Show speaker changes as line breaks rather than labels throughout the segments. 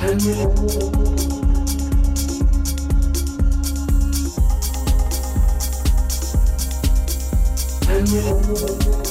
Thank you.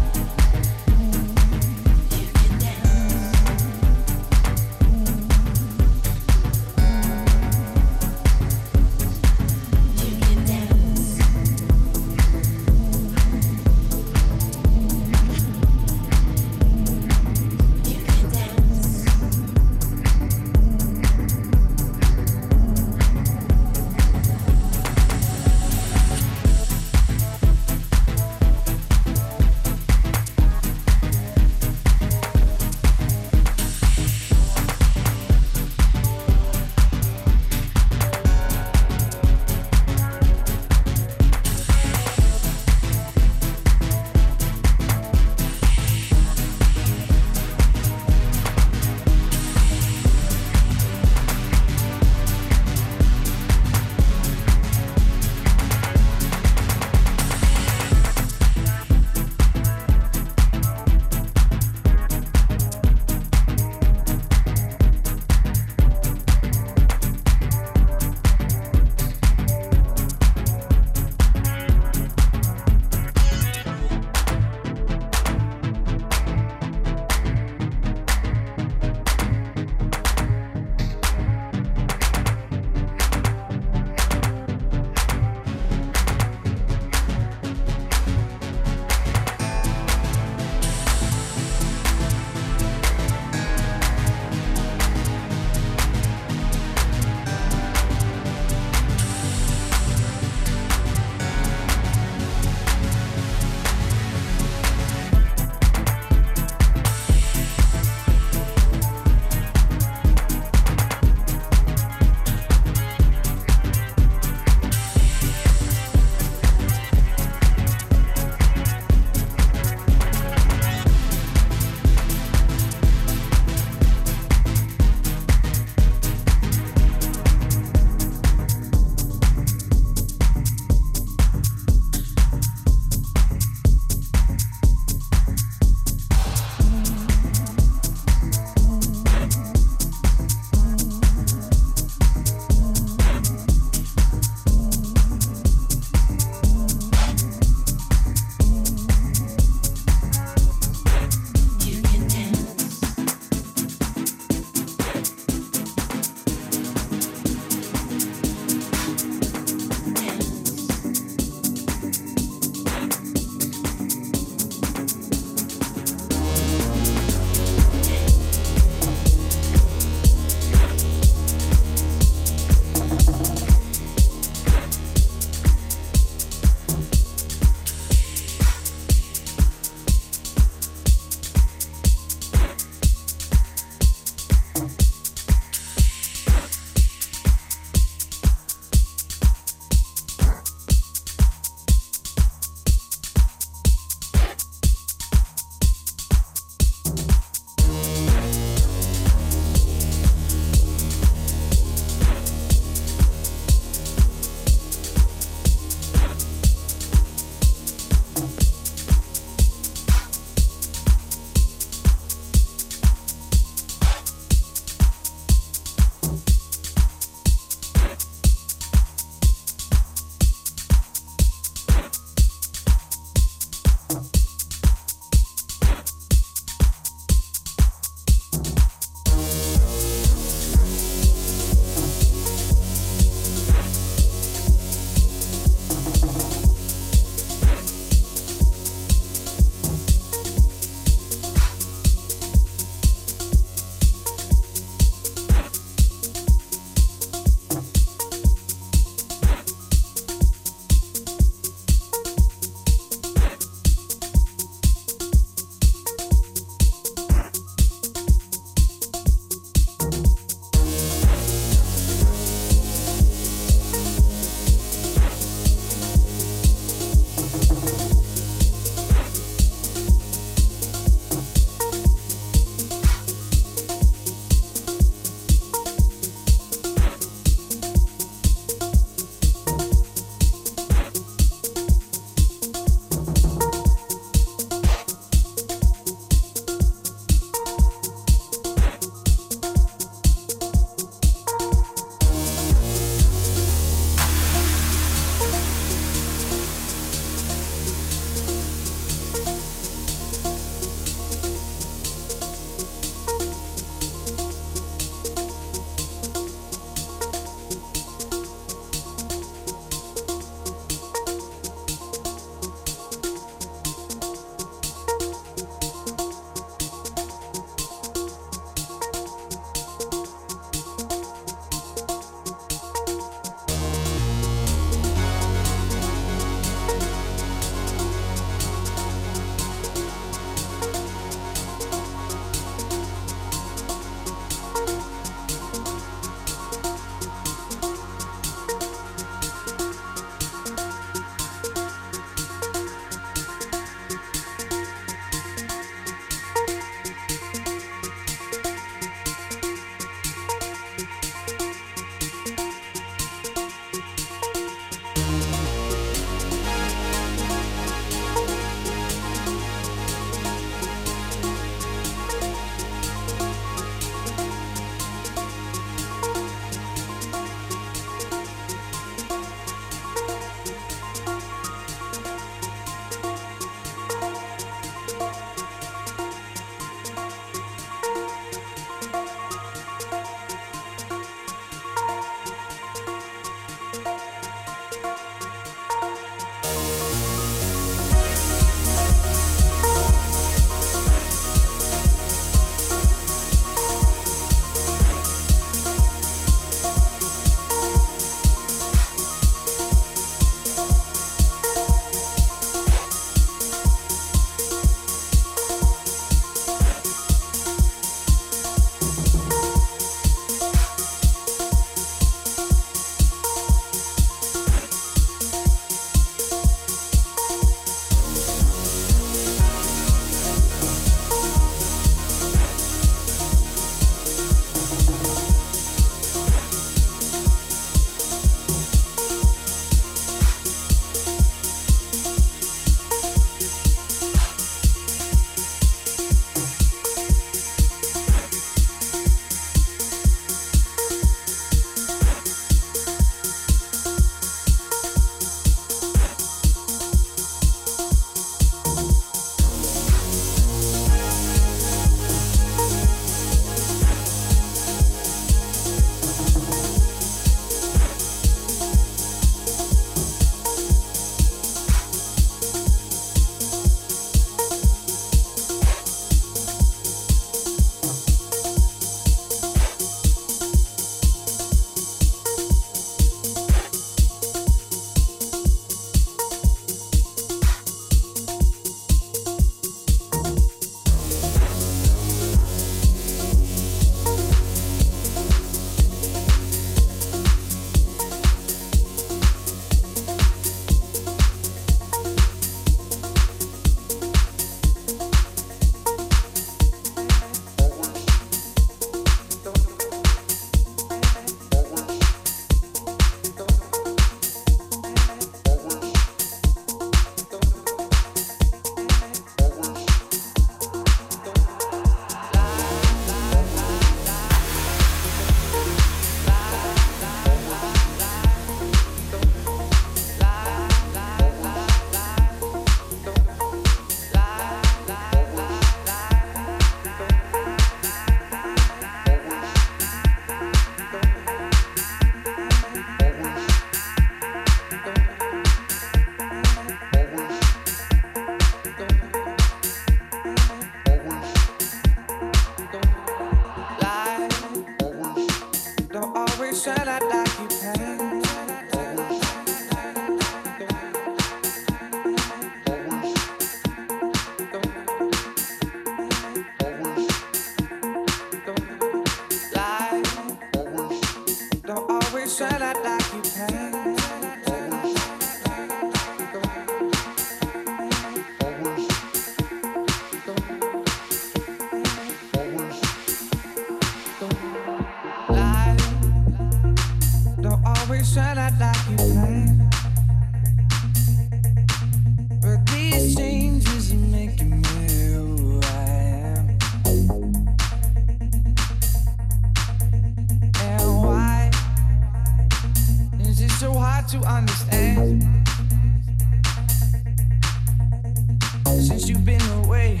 since you've been away,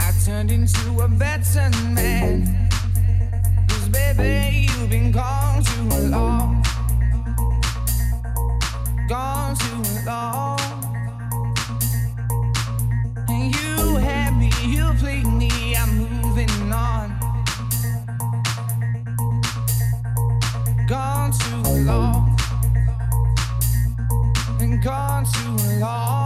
I turned into a better man. Cause baby, you've been gone too long. Gone too long. And you had me, you played me, I'm moving on. Gone too long. And gone too long.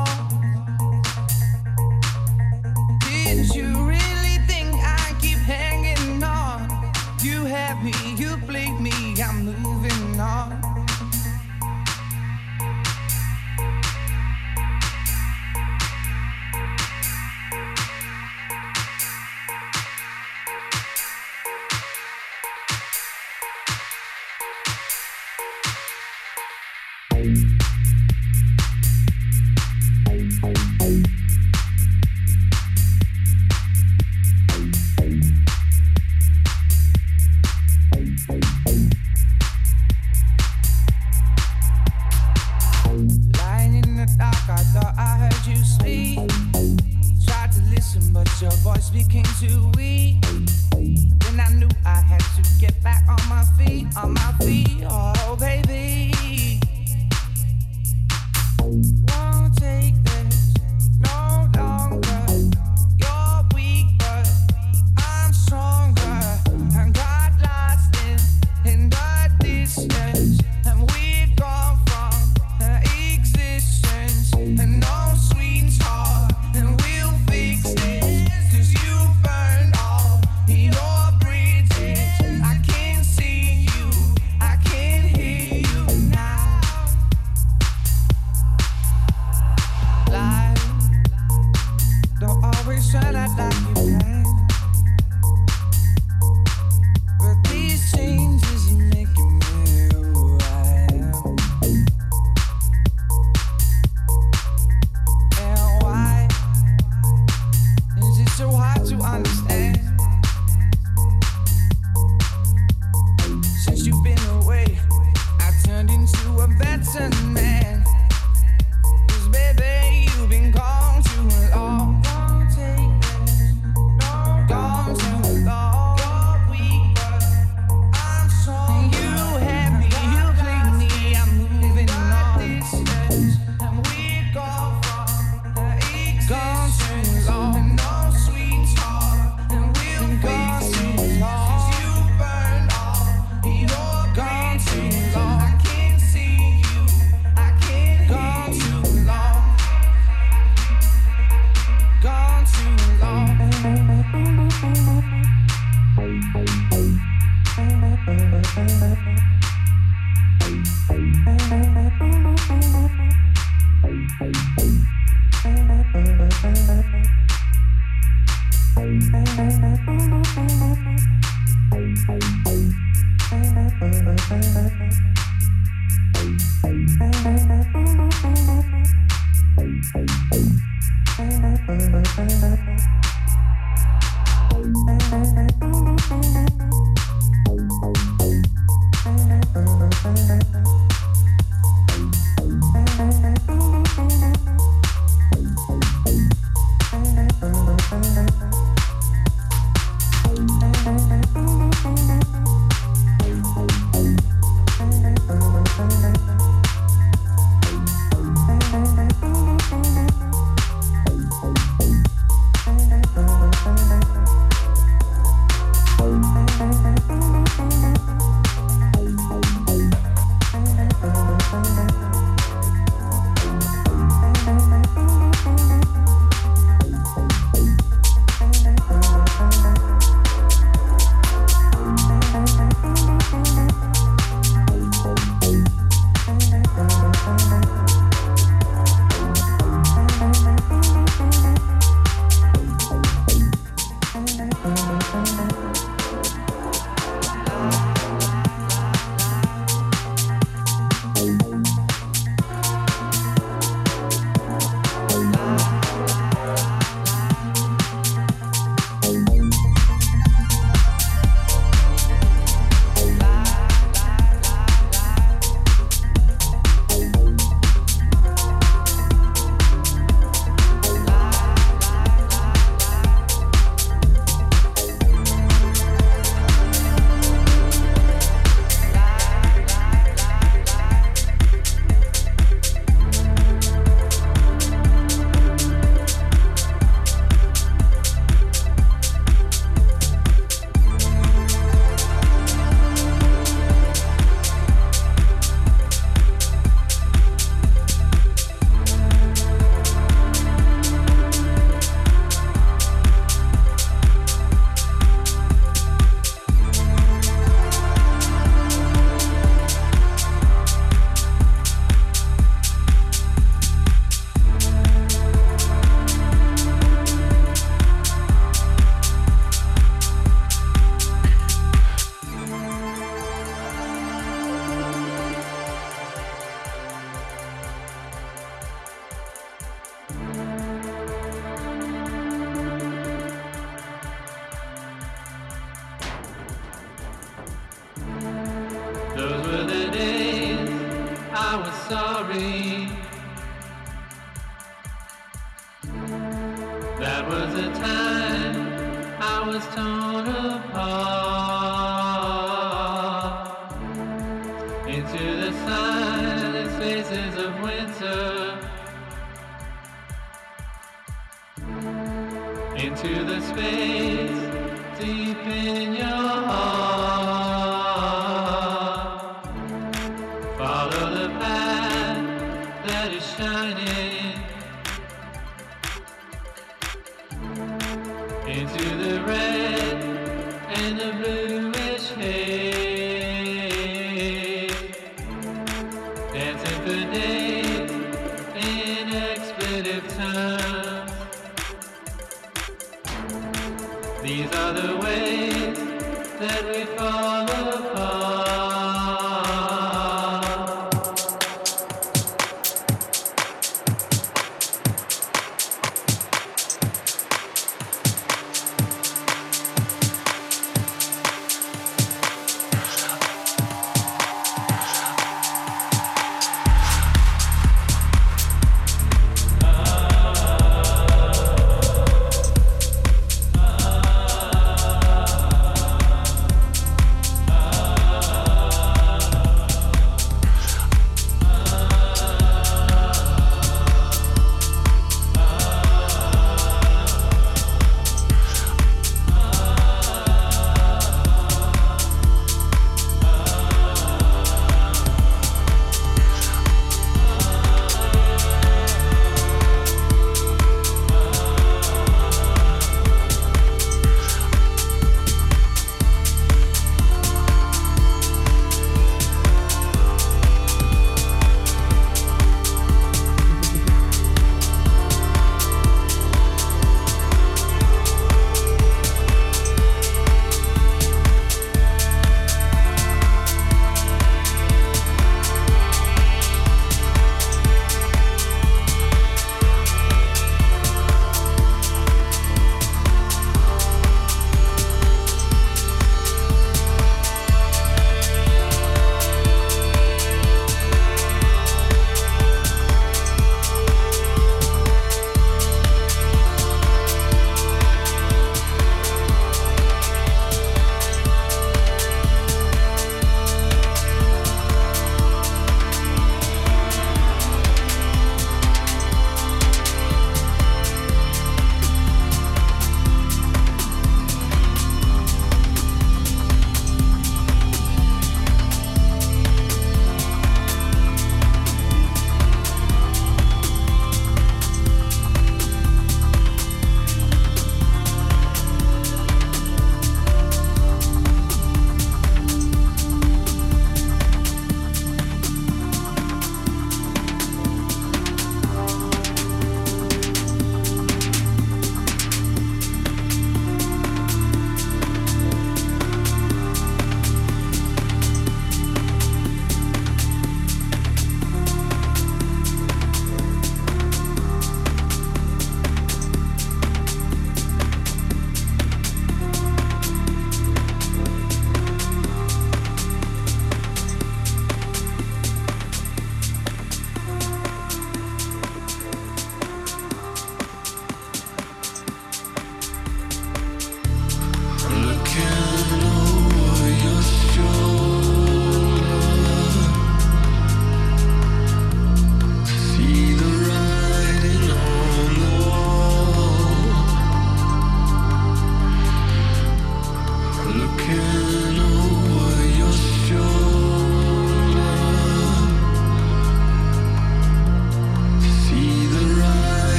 Then we follow